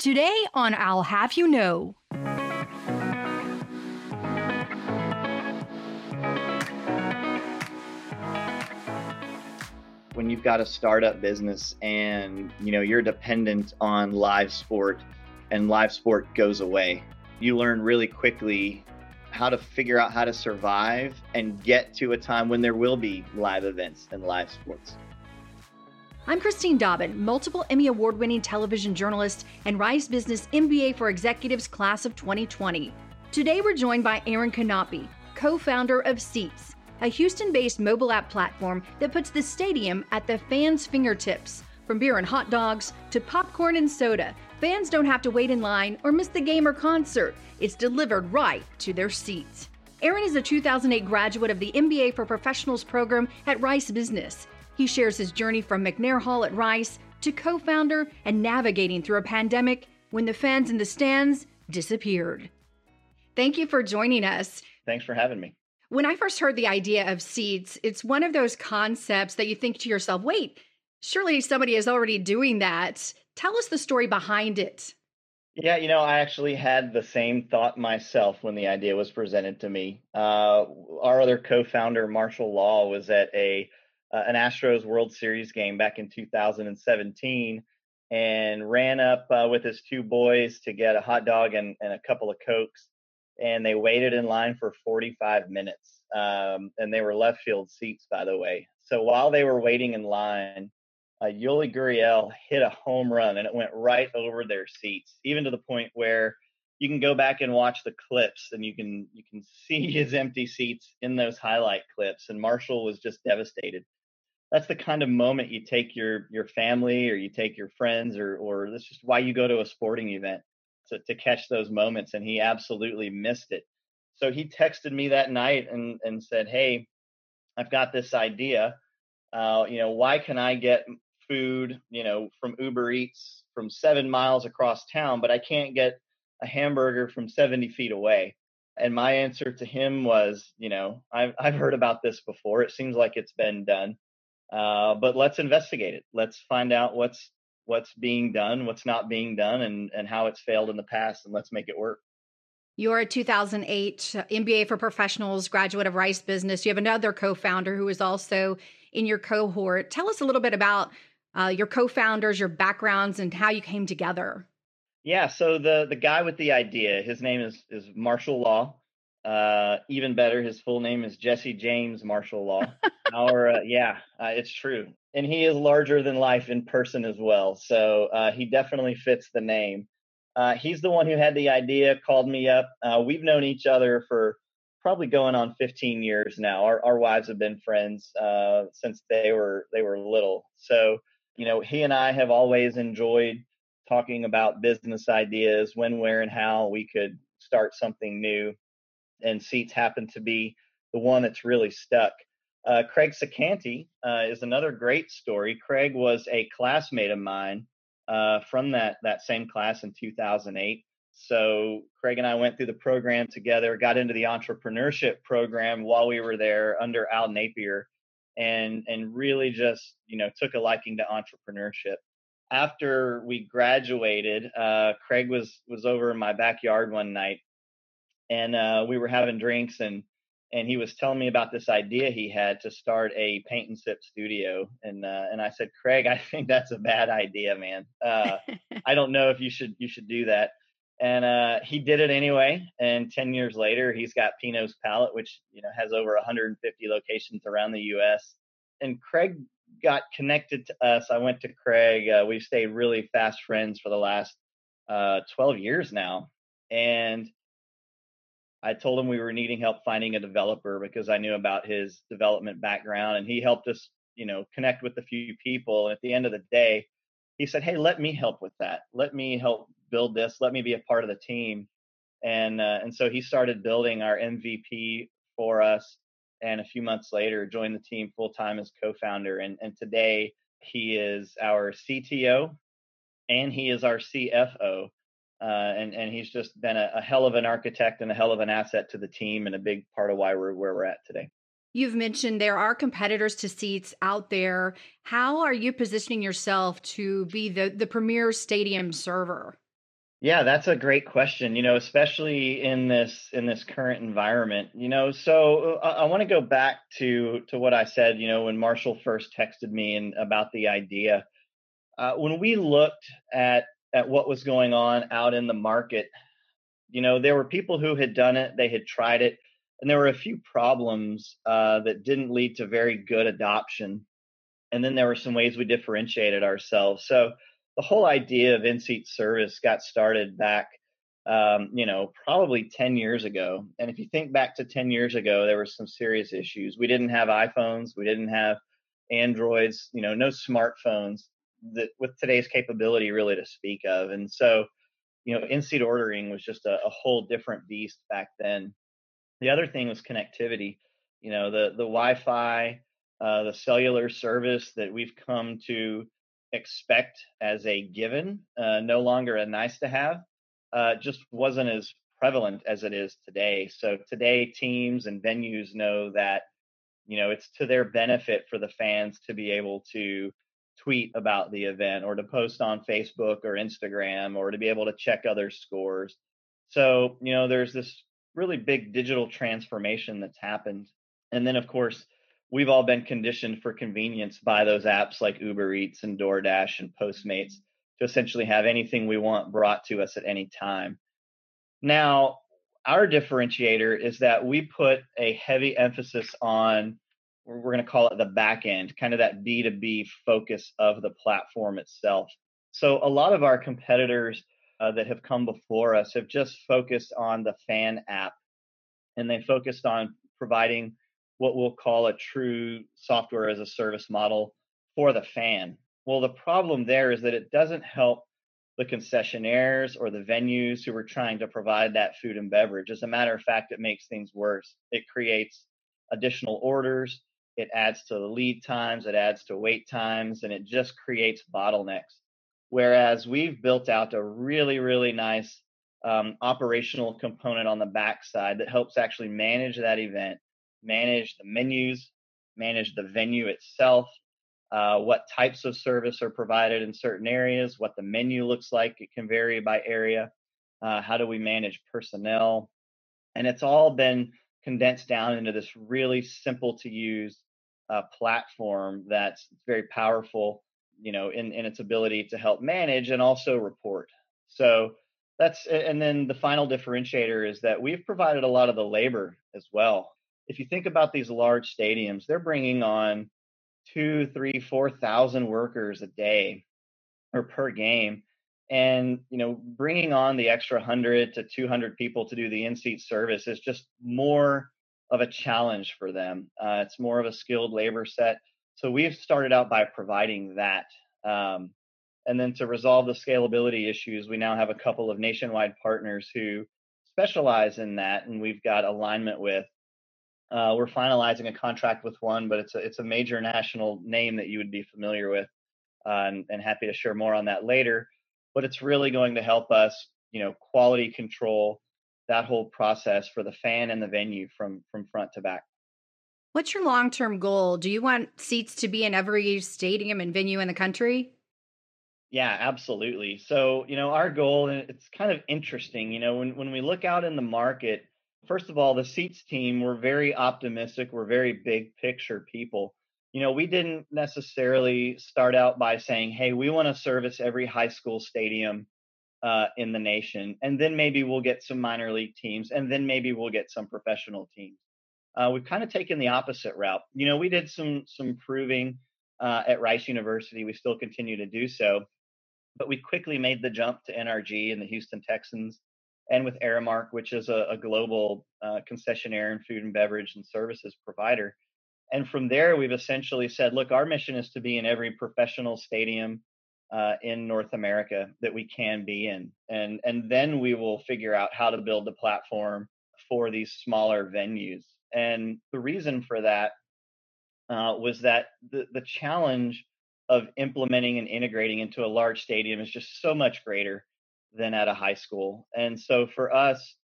Today on Owl Have You Know. when you've got a startup business and you know you're dependent on live sport and live sport goes away you learn really quickly how to figure out how to survive and get to a time when there will be live events and live sports I'm Christine Dobbyn, multiple Emmy Award winning television journalist and Rice Business MBA for Executives Class of 2020. Today we're joined by Aaron Kanapi, co founder of Seats, a Houston based mobile app platform that puts the stadium at the fans' fingertips. From beer and hot dogs to popcorn and soda, fans don't have to wait in line or miss the game or concert. It's delivered right to their seats. Aaron is a 2008 graduate of the MBA for Professionals program at Rice Business. He shares his journey from McNair Hall at Rice to co founder and navigating through a pandemic when the fans in the stands disappeared. Thank you for joining us. thanks for having me When I first heard the idea of seats, it's one of those concepts that you think to yourself, wait, surely somebody is already doing that. Tell us the story behind it. Yeah, you know, I actually had the same thought myself when the idea was presented to me. Uh, our other co-founder, Marshall Law, was at a uh, an Astros World Series game back in 2017 and ran up uh, with his two boys to get a hot dog and, and a couple of cokes, and they waited in line for 45 minutes. Um, and they were left field seats, by the way. So while they were waiting in line, uh, Yuli Gurriel hit a home run and it went right over their seats, even to the point where you can go back and watch the clips and you can you can see his empty seats in those highlight clips. And Marshall was just devastated. That's the kind of moment you take your your family or you take your friends or or that's just why you go to a sporting event to, to catch those moments. And he absolutely missed it. So he texted me that night and and said, Hey, I've got this idea. Uh, you know, why can I get food, you know, from Uber Eats from seven miles across town, but I can't get a hamburger from 70 feet away. And my answer to him was, you know, I've, I've heard about this before. It seems like it's been done, uh, but let's investigate it. Let's find out what's what's being done, what's not being done, and and how it's failed in the past, and let's make it work. You're a 2008 MBA for Professionals graduate of Rice Business. You have another co founder who is also in your cohort. Tell us a little bit about uh, your co founders, your backgrounds, and how you came together. Yeah, so the the guy with the idea, his name is is Marshall Law. Uh, even better, his full name is Jesse James Marshall Law. Our uh, yeah, uh, it's true, and he is larger than life in person as well. So uh, he definitely fits the name. Uh, he's the one who had the idea, called me up. Uh, we've known each other for probably going on 15 years now. Our our wives have been friends uh, since they were they were little. So you know, he and I have always enjoyed talking about business ideas, when, where, and how we could start something new. And seats happen to be the one that's really stuck. Uh, Craig Ceccanti uh, is another great story. Craig was a classmate of mine uh, from that that same class in 2008. So Craig and I went through the program together, got into the entrepreneurship program while we were there under Al Napier, and and really just you know took a liking to entrepreneurship. After we graduated, uh, Craig was was over in my backyard one night, and uh, we were having drinks and and he was telling me about this idea he had to start a paint and sip studio and uh, and I said Craig I think that's a bad idea man. Uh, I don't know if you should you should do that. And uh, he did it anyway and 10 years later he's got Pinot's Palette which you know has over 150 locations around the US and Craig got connected to us. I went to Craig uh, we've stayed really fast friends for the last uh, 12 years now and I told him we were needing help finding a developer because I knew about his development background and he helped us, you know, connect with a few people. And at the end of the day, he said, Hey, let me help with that. Let me help build this. Let me be a part of the team. And, uh, and so he started building our MVP for us. And a few months later, joined the team full time as co founder. And, and today he is our CTO and he is our CFO. Uh, and and he's just been a, a, hell of an architect and a hell of an asset to the team and a big part of why we're where we're at today. You've mentioned there are competitors to seats out there. How are you positioning yourself to be the the premier stadium server? Yeah, that's a great question. You know, especially in this in this current environment. You know, so uh, I, I want to go back to to what I said. You know, when Marshall first texted me and about the idea, uh, when we looked at at what was going on out in the market, you know, there were people who had done it, they had tried it, and there were a few problems uh, that didn't lead to very good adoption. And then there were some ways we differentiated ourselves. So the whole idea of in-seat service got started back, um, you know, probably 10 years ago. And if you think back to 10 years ago, there were some serious issues. We didn't have iPhones, we didn't have Androids, you know, no smartphones that with today's capability really to speak of. And so, you know, in-seat ordering was just a, a whole different beast back then. The other thing was connectivity. You know, the the Wi-Fi, uh, the cellular service that we've come to expect as a given, uh, no longer a nice to have, uh, just wasn't as prevalent as it is today. So today, teams and venues know that you know it's to their benefit for the fans to be able to tweet about the event or to post on Facebook or Instagram or to be able to check other scores. So, you know, there's this really big digital transformation that's happened. And then, of course, we've all been conditioned for convenience by those apps like Uber Eats and DoorDash and Postmates to essentially have anything we want brought to us at any time. Now, our differentiator is that we put a heavy emphasis on we're going to call it the back end, kind of that B2B focus of the platform itself. So a lot of our competitors uh, that have come before us have just focused on the fan app and they focused on providing what we'll call a true software as a service model for the fan. Well, the problem there is that it doesn't help the concessionaires or the venues who are trying to provide that food and beverage. As a matter of fact, it makes things worse. It creates additional orders it adds to the lead times, it adds to wait times, and it just creates bottlenecks. Whereas we've built out a really, really nice um, operational component on the backside that helps actually manage that event, manage the menus, manage the venue itself, uh, what types of service are provided in certain areas, what the menu looks like. It can vary by area. Uh, how do we manage personnel? And it's all been condensed down into this really simple to use uh, platform that's very powerful, you know, in, in its ability to help manage and also report. So that's, and then the final differentiator is that we've provided a lot of the labor as well. If you think about these large stadiums, they're bringing on two, three, four thousand workers a day or per game. And you know, bringing on the extra hundred to two hundred people to do the in-seat service is just more of a challenge for them. Uh, it's more of a skilled labor set. So we've started out by providing that. Um, and then to resolve the scalability issues, we now have a couple of nationwide partners who specialize in that, and we've got alignment with. Uh, we're finalizing a contract with one, but it's a, it's a major national name that you would be familiar with, uh, and, and happy to share more on that later. But it's really going to help us, you know, quality control that whole process for the fan and the venue from from front to back. What's your long-term goal? Do you want seats to be in every stadium and venue in the country? Yeah, absolutely. So, you know, our goal and it's kind of interesting, you know, when when we look out in the market, first of all, the seats team, we're very optimistic, we're very big picture people. You know, we didn't necessarily start out by saying, "Hey, we want to service every high school stadium uh, in the nation, and then maybe we'll get some minor league teams, and then maybe we'll get some professional teams. Uh, we've kind of taken the opposite route. You know, we did some some proving uh, at Rice University. We still continue to do so, but we quickly made the jump to NRG and the Houston Texans, and with Aramark, which is a, a global uh, concessionaire and food and beverage and services provider. And from there, we've essentially said, look, our mission is to be in every professional stadium uh, in North America that we can be in, and and then we will figure out how to build the platform for these smaller venues. And the reason for that uh, was that the the challenge of implementing and integrating into a large stadium is just so much greater than at a high school. And so for us,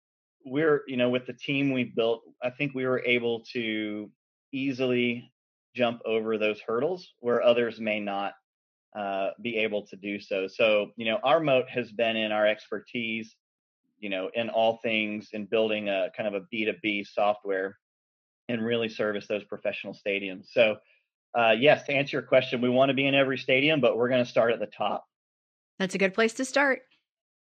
we're you know with the team we built, I think we were able to easily jump over those hurdles where others may not uh, be able to do so. So, you know, our moat has been in our expertise, you know, in all things in building a kind of a B2B software and really service those professional stadiums. So, uh, yes, to answer your question, we want to be in every stadium, but we're going to start at the top. That's a good place to start.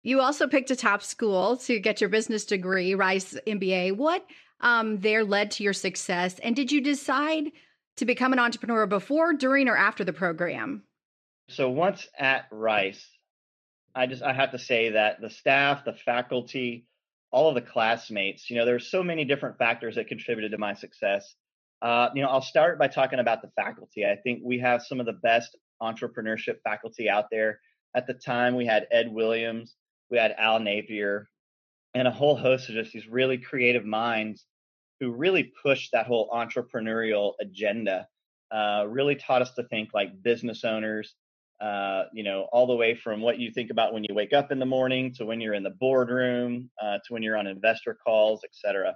You also picked a top school to get your business degree, Rice MBA. What um, there led to your success? And did you decide to become an entrepreneur before, during, or after the program? So once at Rice, I just I have to say that the staff, the faculty, all of the classmates, you know, there's so many different factors that contributed to my success. Uh, you know, I'll start by talking about the faculty. I think we have some of the best entrepreneurship faculty out there. At the time, we had Ed Williams, we had Al Napier, and a whole host of just these really creative minds who really pushed that whole entrepreneurial agenda. Uh, really taught us to think like business owners, uh, you know, all the way from what you think about when you wake up in the morning to when you're in the boardroom uh, to when you're on investor calls, et cetera.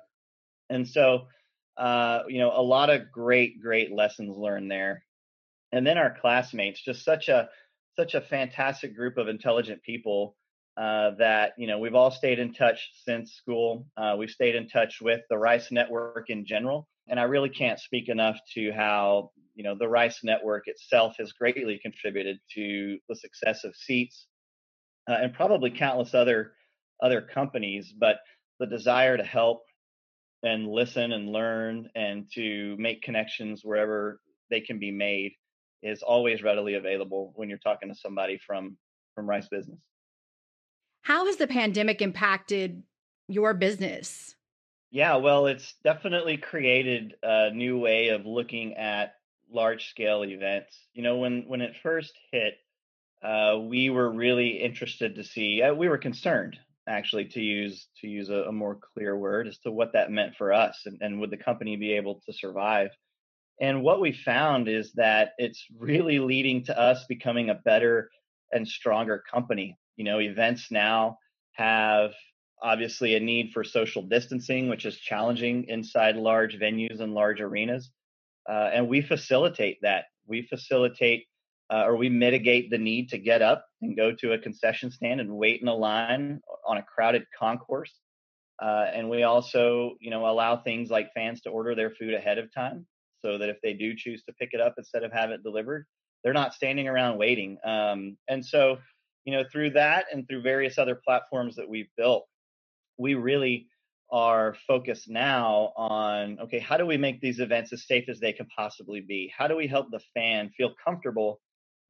And so, uh, you know, a lot of great, great lessons learned there. And then our classmates, just such a such a fantastic group of intelligent people uh, that you know we've all stayed in touch since school. Uh, we've stayed in touch with the Rice Network in general, and I really can't speak enough to how you know the Rice Network itself has greatly contributed to the success of Seats uh, and probably countless other other companies. But the desire to help and listen and learn and to make connections wherever they can be made is always readily available when you're talking to somebody from from Rice Business. How has the pandemic impacted your business? Yeah, well, it's definitely created a new way of looking at large scale events. You know, when when it first hit, uh, we were really interested to see. Uh, we were concerned, actually, to use to use a, a, more clear word as to what that meant for us, and, and would the company be able to survive? And what we found is that it's really leading to us becoming a better and stronger company. You know, events now have obviously a need for social distancing, which is challenging inside large venues and large arenas. Uh, and we facilitate that. We facilitate uh, or we mitigate the need to get up and go to a concession stand and wait in a line on a crowded concourse. Uh, and we also, you know, allow things like fans to order their food ahead of time so that if they do choose to pick it up instead of have it delivered, they're not standing around waiting. Um, and so, you know, through that and through various other platforms that we've built, we really are focused now on okay, how do we make these events as safe as they can possibly be? How do we help the fan feel comfortable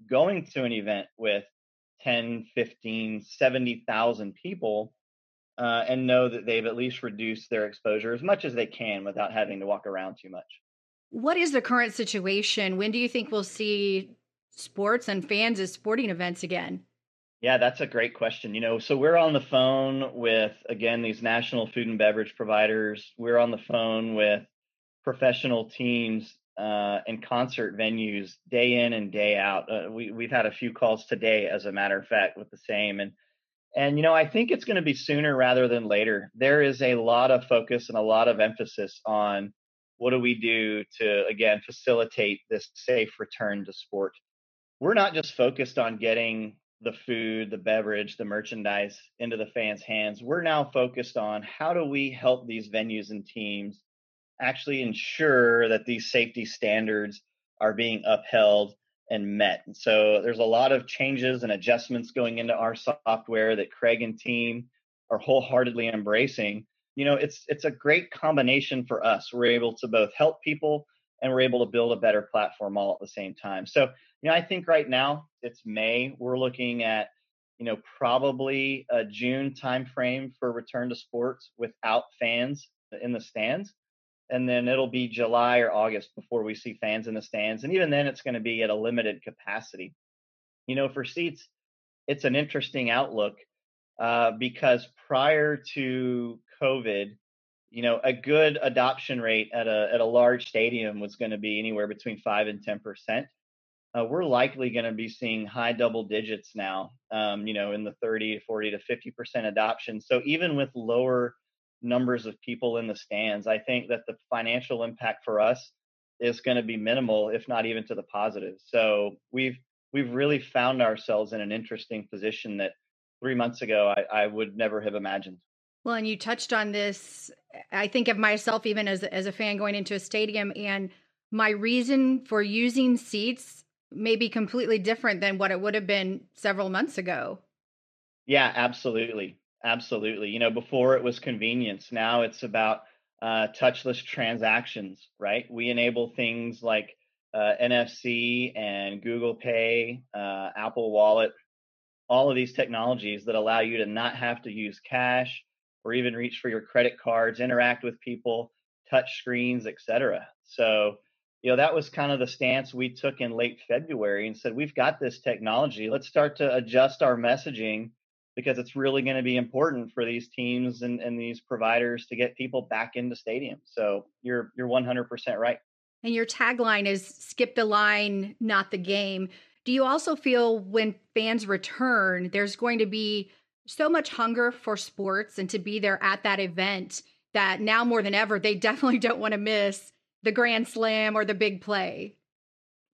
going to an event with 10, 15, 70,000 people uh, and know that they've at least reduced their exposure as much as they can without having to walk around too much? What is the current situation? When do you think we'll see sports and fans at sporting events again? Yeah, that's a great question. You know, so we're on the phone with, again, these national food and beverage providers. We're on the phone with professional teams uh, and concert venues day in and day out. Uh, we, we've had a few calls today, as a matter of fact, with the same. And, and you know, I think it's going to be sooner rather than later. There is a lot of focus and a lot of emphasis on what do we do to, again, facilitate this safe return to sport. We're not just focused on getting the food, the beverage, the merchandise into the fans' hands. We're now focused on how do we help these venues and teams actually ensure that these safety standards are being upheld and met. And so there's a lot of changes and adjustments going into our software that Craig and team are wholeheartedly embracing. You know, it's it's a great combination for us. We're able to both help people and we're able to build a better platform all at the same time. So you know, I think right now it's May. We're looking at, you know, probably a June timeframe for return to sports without fans in the stands. And then it'll be July or August before we see fans in the stands. And even then, it's going to be at a limited capacity. You know, for seats, it's an interesting outlook uh, because prior to COVID, you know, a good adoption rate at a at a large stadium was going to be anywhere between five and ten percent uh, we're likely going to be seeing high double digits now, um, you know, in the 30 to 40 to 50% adoption. So even with lower numbers of people in the stands, I think that the financial impact for us is going to be minimal, if not even to the positive. So we've we've really found ourselves in an interesting position that three months ago I, I would never have imagined. Well, and you touched on this. I think of myself even as as a fan going into a stadium, and my reason for using seats may be completely different than what it would have been several months ago. Yeah, absolutely, absolutely. You know, before it was convenience. Now it's about uh, touchless transactions, right? We enable things like uh, NFC and Google Pay, uh, Apple Wallet, all of these technologies that allow you to not have to use cash or even reach for your credit cards, interact with people, touch screens, etc. So, you know, that was kind of the stance we took in late February and said, we've got this technology. Let's start to adjust our messaging because it's really going to be important for these teams and, and these providers to get people back into stadiums. So you're you're 100% right. And your tagline is skip the line, not the game. Do you also feel when fans return, there's going to be so much hunger for sports and to be there at that event that now more than ever, they definitely don't want to miss the grand slam or the big play?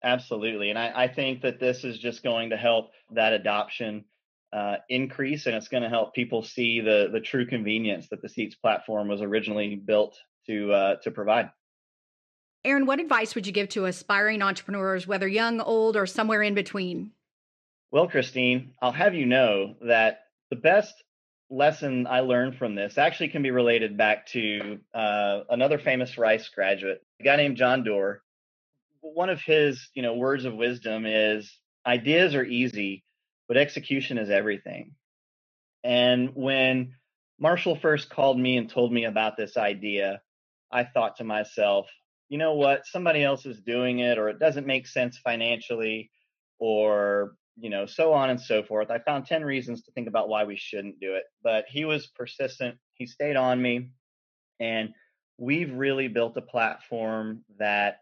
Absolutely. And I, I think that this is just going to help that adoption uh, increase and it's going to help people see the the true convenience that the seats platform was originally built to uh, to provide Aaron, what advice would you give to aspiring entrepreneurs, whether young, old, or somewhere in between? Well, Christine, I'll have you know that the best lesson I learned from this actually can be related back to uh, another famous Rice graduate, a guy named John Doerr. One of his, you know, words of wisdom is ideas are easy, but execution is everything. And when Marshall first called me and told me about this idea, I thought to myself, you know what, somebody else is doing it, or it doesn't make sense financially, or you know, so on and so forth. I found 10 reasons to think about why we shouldn't do it. But he was persistent. He stayed on me. And we've really built a platform that,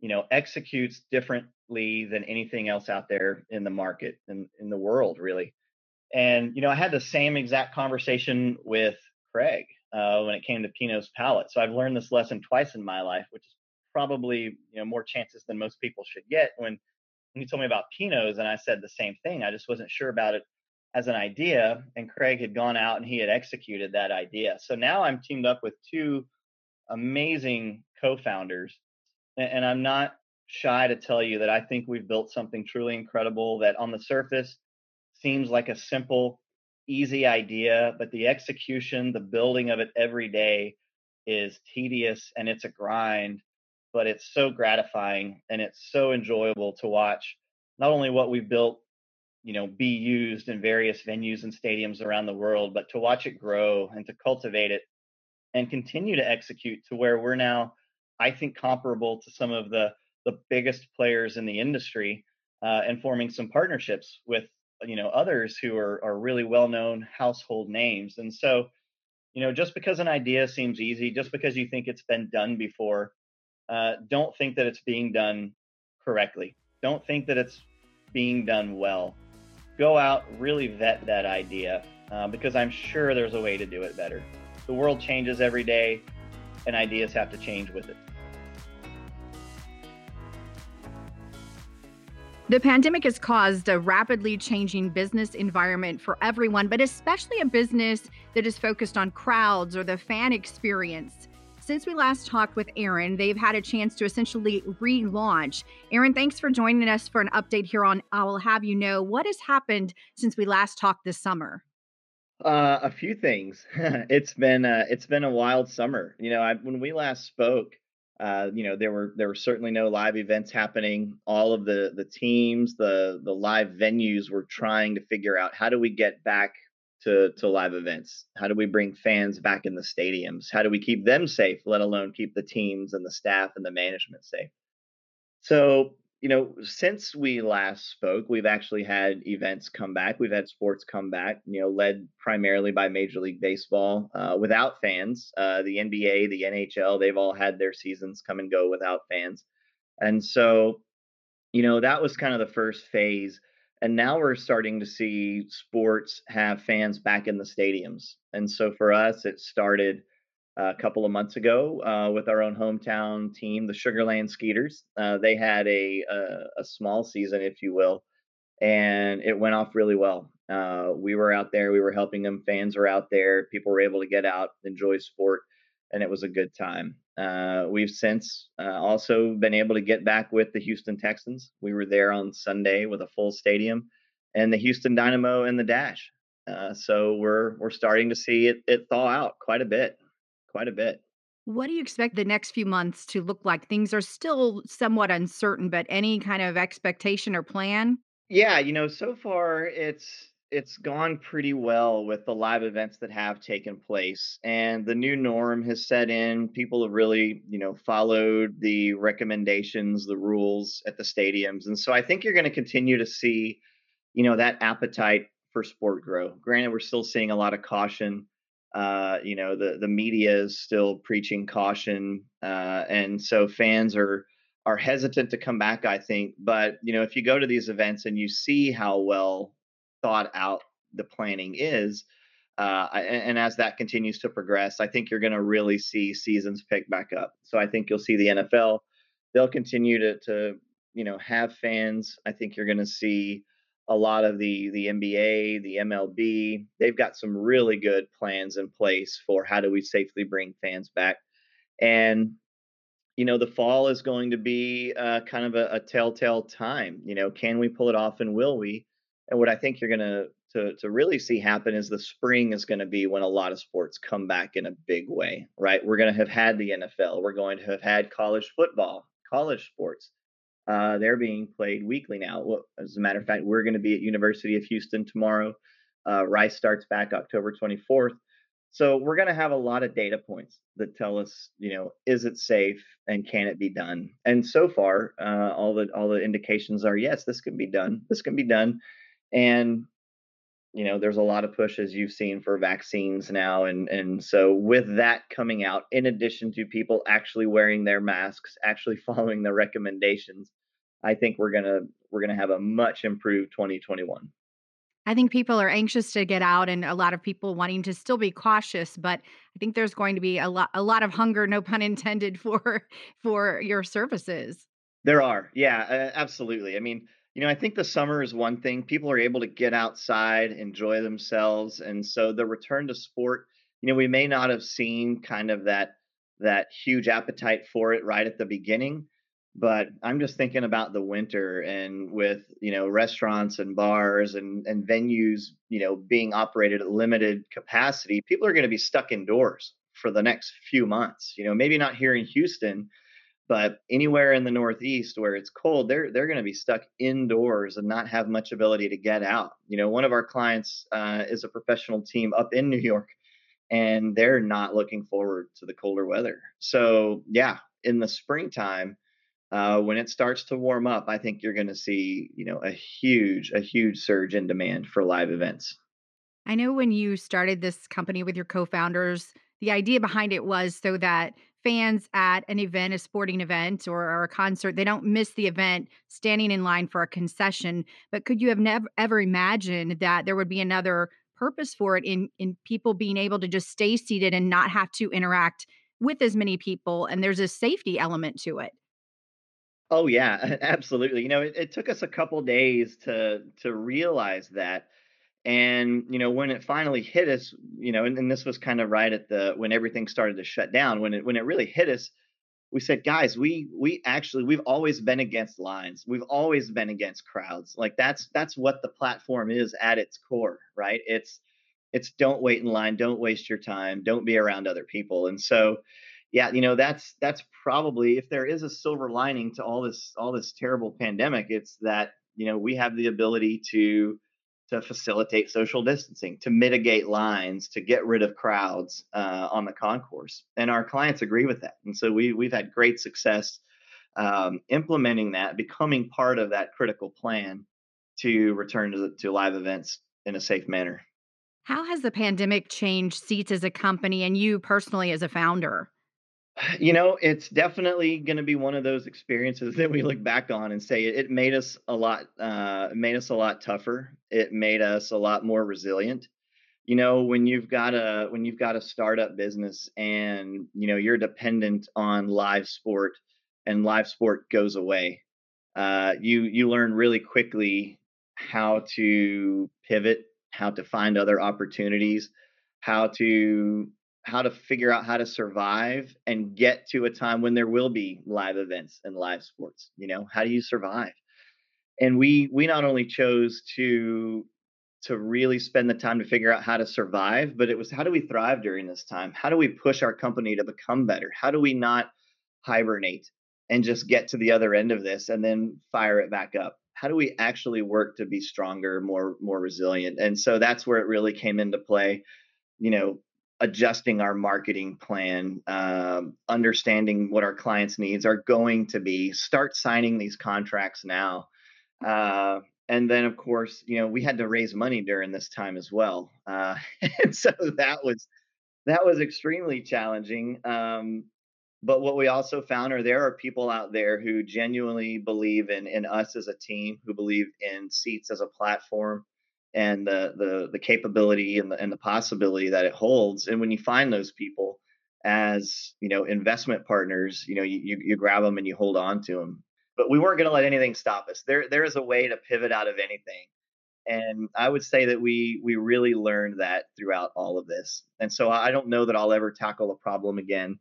you know, executes differently than anything else out there in the market and in, in the world, really. And, you know, I had the same exact conversation with Craig uh, when it came to Pinot's palette. So I've learned this lesson twice in my life, which is probably you know more chances than most people should get. When he told me about Pinot's, and I said the same thing, I just wasn't sure about it as an idea. And Craig had gone out and he had executed that idea. So now I'm teamed up with two amazing co-founders, and I'm not shy to tell you that I think we've built something truly incredible that on the surface seems like a simple, easy idea, but the execution, the building of it every day is tedious and it's a grind but it's so gratifying and it's so enjoyable to watch not only what we've built you know be used in various venues and stadiums around the world but to watch it grow and to cultivate it and continue to execute to where we're now i think comparable to some of the the biggest players in the industry uh, and forming some partnerships with you know others who are are really well known household names. And so you know just because an idea seems easy just because you think it's been done before uh, don't think that it's being done correctly. Don't think that it's being done well. Go out, really vet that idea uh, because I'm sure there's a way to do it better. The world changes every day, and ideas have to change with it. The pandemic has caused a rapidly changing business environment for everyone, but especially a business that is focused on crowds or the fan experience since we last talked with Aaron, they've had a chance to essentially relaunch. Aaron, thanks for joining us for an update here on I Will Have You Know. What has happened since we last talked this summer? Uh, a few things. it's been uh, it's been a wild summer. You know, I, when we last spoke, uh, you know, there were there were certainly no live events happening. All of the the teams, the the live venues were trying to figure out how do we get back to to live events? How do we bring fans back in the stadiums? How do we keep them safe, let alone keep the teams and the staff and the management safe? So, you know, since we last spoke, we've actually had events come back. We've had sports come back, you know, led primarily by Major League Baseball uh, without fans. Uh, the NBA, the NHL, they've all had their seasons come and go without fans. And so, you know, that was kind of the first phase and now we're starting to see sports have fans back in the stadiums. And so for us, it started a couple of months ago uh, with our own hometown team, the Sugar Land Skeeters. Uh, they had a, a, a small season, if you will, and it went off really well. Uh, we were out there, we were helping them. Fans were out there. People were able to get out, enjoy sport, and it was a good time. Uh, we've since uh, also been able to get back with the Houston Texans. We were there on Sunday with a full stadium, and the Houston Dynamo and the Dash. Uh, so we're we're starting to see it it thaw out quite a bit, quite a bit. What do you expect the next few months to look like? Things are still somewhat uncertain, but any kind of expectation or plan? Yeah, you know, so far it's it's gone pretty well with the live events that have taken place and the new norm has set in. People have really you know followed the recommendations the rules at the stadiums and so i think you're going to continue to see you know that appetite for sport grow. Granted we're still seeing a lot of caution uh, you know the the media is still preaching caution uh, and so fans are are hesitant to come back i think but you know if you go to these events and you see how well thought out the planning is. Uh, and, and, as that continues to progress, I think you're going to really see seasons pick back up. So I think you'll see the NFL; they'll continue to, to you know, have fans. I think you're going to see a lot of the the NBA, the MLB. They've got some really good plans in place for how do we safely bring fans back. And you know, the fall is going to be uh, kind of a, a telltale time. You know, can we pull it off, and will we? And what I think you're going to to really see happen is the spring is going to be when a lot of sports come back in a big way, right? We're going to have had the NFL, we're going to have had college football, college sports. Uh, they're being played weekly now. Well, as a matter of fact, we're going to be at University of Houston tomorrow. Uh, Rice starts back October 24th. So we're going to have a lot of data points that tell us, you know, is it safe and can it be done? And so far, uh, all the all the indications are yes, this can be done. This can be done and you know there's a lot of push as you've seen for vaccines now and and so with that coming out in addition to people actually wearing their masks actually following the recommendations i think we're going to we're going to have a much improved 2021 I think people are anxious to get out and a lot of people wanting to still be cautious, but I think there's going to be a lot a lot of hunger, no pun intended, for for your services. There are. Yeah, uh, absolutely. I mean, you know, I think the summer is one thing. People are able to get outside, enjoy themselves, and so the return to sport. You know, we may not have seen kind of that that huge appetite for it right at the beginning, but I'm just thinking about the winter and with you know restaurants and bars and and venues you know being operated at limited capacity. People are going to be stuck indoors for the next few months. You know, maybe not here in Houston but anywhere in the Northeast where it's cold, they're they're going to be stuck indoors and not have much ability to get out. You know, one of our clients uh, is a professional team up in New York, and they're not looking forward to the colder weather. So yeah, in the springtime, uh, when it starts to warm up, I think you're going to see you know a huge a huge surge in demand for live events. I know when you started this company with your co-founders, the idea behind it was so that fans at an event, a sporting event or, or, a concert, they don't miss the event standing in line for a concession. But could you have never ever imagined that there would be another purpose for it in in people being able to just stay seated and not have to interact with as many people? And there's a safety element to it. Oh yeah, absolutely. You know, it, it took us a couple days to to realize that and you know when it finally hit us you know and, and, this was kind of right at the when everything started to shut down when it when it really hit us we said guys we we actually we've always been against lines. We've always been against crowds. Like that's that's what the platform is at its core right? It's it's don't wait in line don't waste your time don't be around other people. And so yeah you know that's that's probably if there is a silver lining to all this all this terrible pandemic it's that you know we have the ability to to facilitate social distancing, to mitigate lines, to get rid of crowds uh, on the concourse. And our clients agree with that. And so we, we've had great success um, implementing that, becoming part of that critical plan to return to, to live events in a safe manner. How has the pandemic changed Seats as a company and you personally as a founder? You know, it's definitely going to be one of those experiences that we look back on and say it, it made us a lot, uh, made us a lot tougher. It made us a lot more resilient. You know, when you've got a when you've got a startup business and you know you're dependent on live sport, and live sport goes away, uh, you you learn really quickly how to pivot, how to find other opportunities, how to how to figure out how to survive and get to a time when there will be live events and live sports. You know, how do you survive? And we we not only chose to to really spend the time to figure out how to survive, but it was how do we thrive during this time? How do we push our company to become better? How do we not hibernate and just get to the other end of this and then fire it back up? How do we actually work to be stronger, more more resilient? And so that's where it really came into play. You know, adjusting our marketing plan, um, understanding what our clients' needs are going to be, start signing these contracts now. Uh, and then of course you know we had to raise money during this time as well uh, and so that was that was extremely challenging um, but what we also found are there are people out there who genuinely believe in in us as a team who believe in seats as a platform and the the the capability and the and the possibility that it holds and when you find those people as you know investment partners you know you, you, grab them and you hold on to them but we weren't going to let anything stop us. There there is a way to pivot out of anything. And I would say that we we really learned that throughout all of this. And so I don't know that I'll ever tackle a problem again,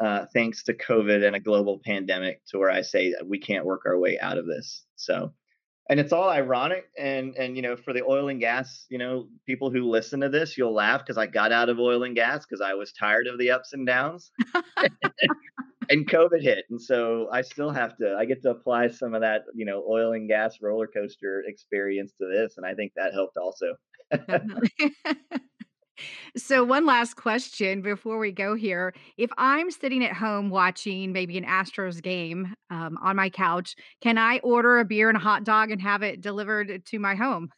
uh, thanks to COVID and a global pandemic, to where I say we can't work our way out of this. So, and it's all ironic. And and you know, for the oil and gas, you know, people who listen to this, you'll laugh because I got out of oil and gas because I was tired of the ups and downs. and COVID hit, and so I still have to. I get to apply some of that, you know, oil and gas roller coaster experience to this, and I think that helped also. so one last question before we go here if i'm sitting at home watching maybe an astros game um, on my couch can i order a beer and a hot dog and have it delivered to my home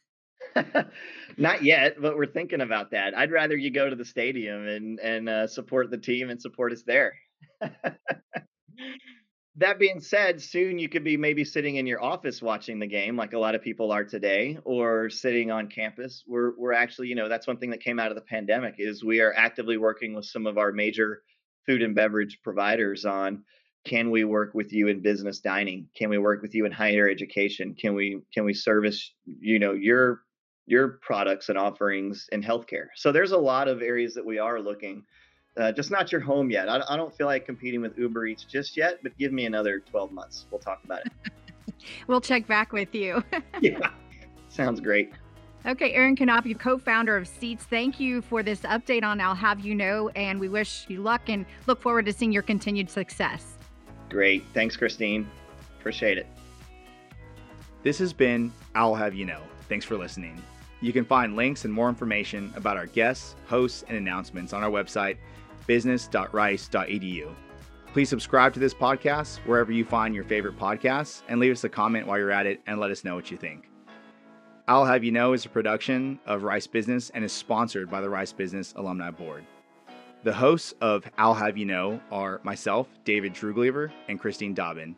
Not yet, but we're thinking about that. I'd rather you go to the stadium and and uh, support the team and support us there. that being said, soon you could be maybe sitting in your office watching the game, like a lot of people are today, or sitting on campus. We're we're actually, you know, that's one thing that came out of the pandemic is we are actively working with some of our major food and beverage providers on can we work with you in business dining? Can we work with you in higher education? Can we can we service you know your your products and offerings in healthcare? So there's a lot of areas that we are looking uh, just not your home yet. I, I don't feel like competing with Uber Eats just yet, but give me another 12 months. We'll talk about it. we'll check back with you. yeah, sounds great. Okay, Aaron Canopy, co founder of Seats, thank you for this update on Owl Have You Know, and we wish you luck and look forward to seeing your continued success. Great. Thanks, Christine. Appreciate it. This has been Owl Have You Know. Thanks for listening. You can find links and more information about our guests, hosts, and announcements on our website business.rice.edu. Please subscribe to this podcast wherever you find your favorite podcasts and leave us a comment while you're at it and let us know what you think. Owl Have You Know is a production of Rice Business and is sponsored by the Rice Business Alumni Board. The hosts of Owl Have You Know are myself, David Trugliever, and Christine Dobbyn.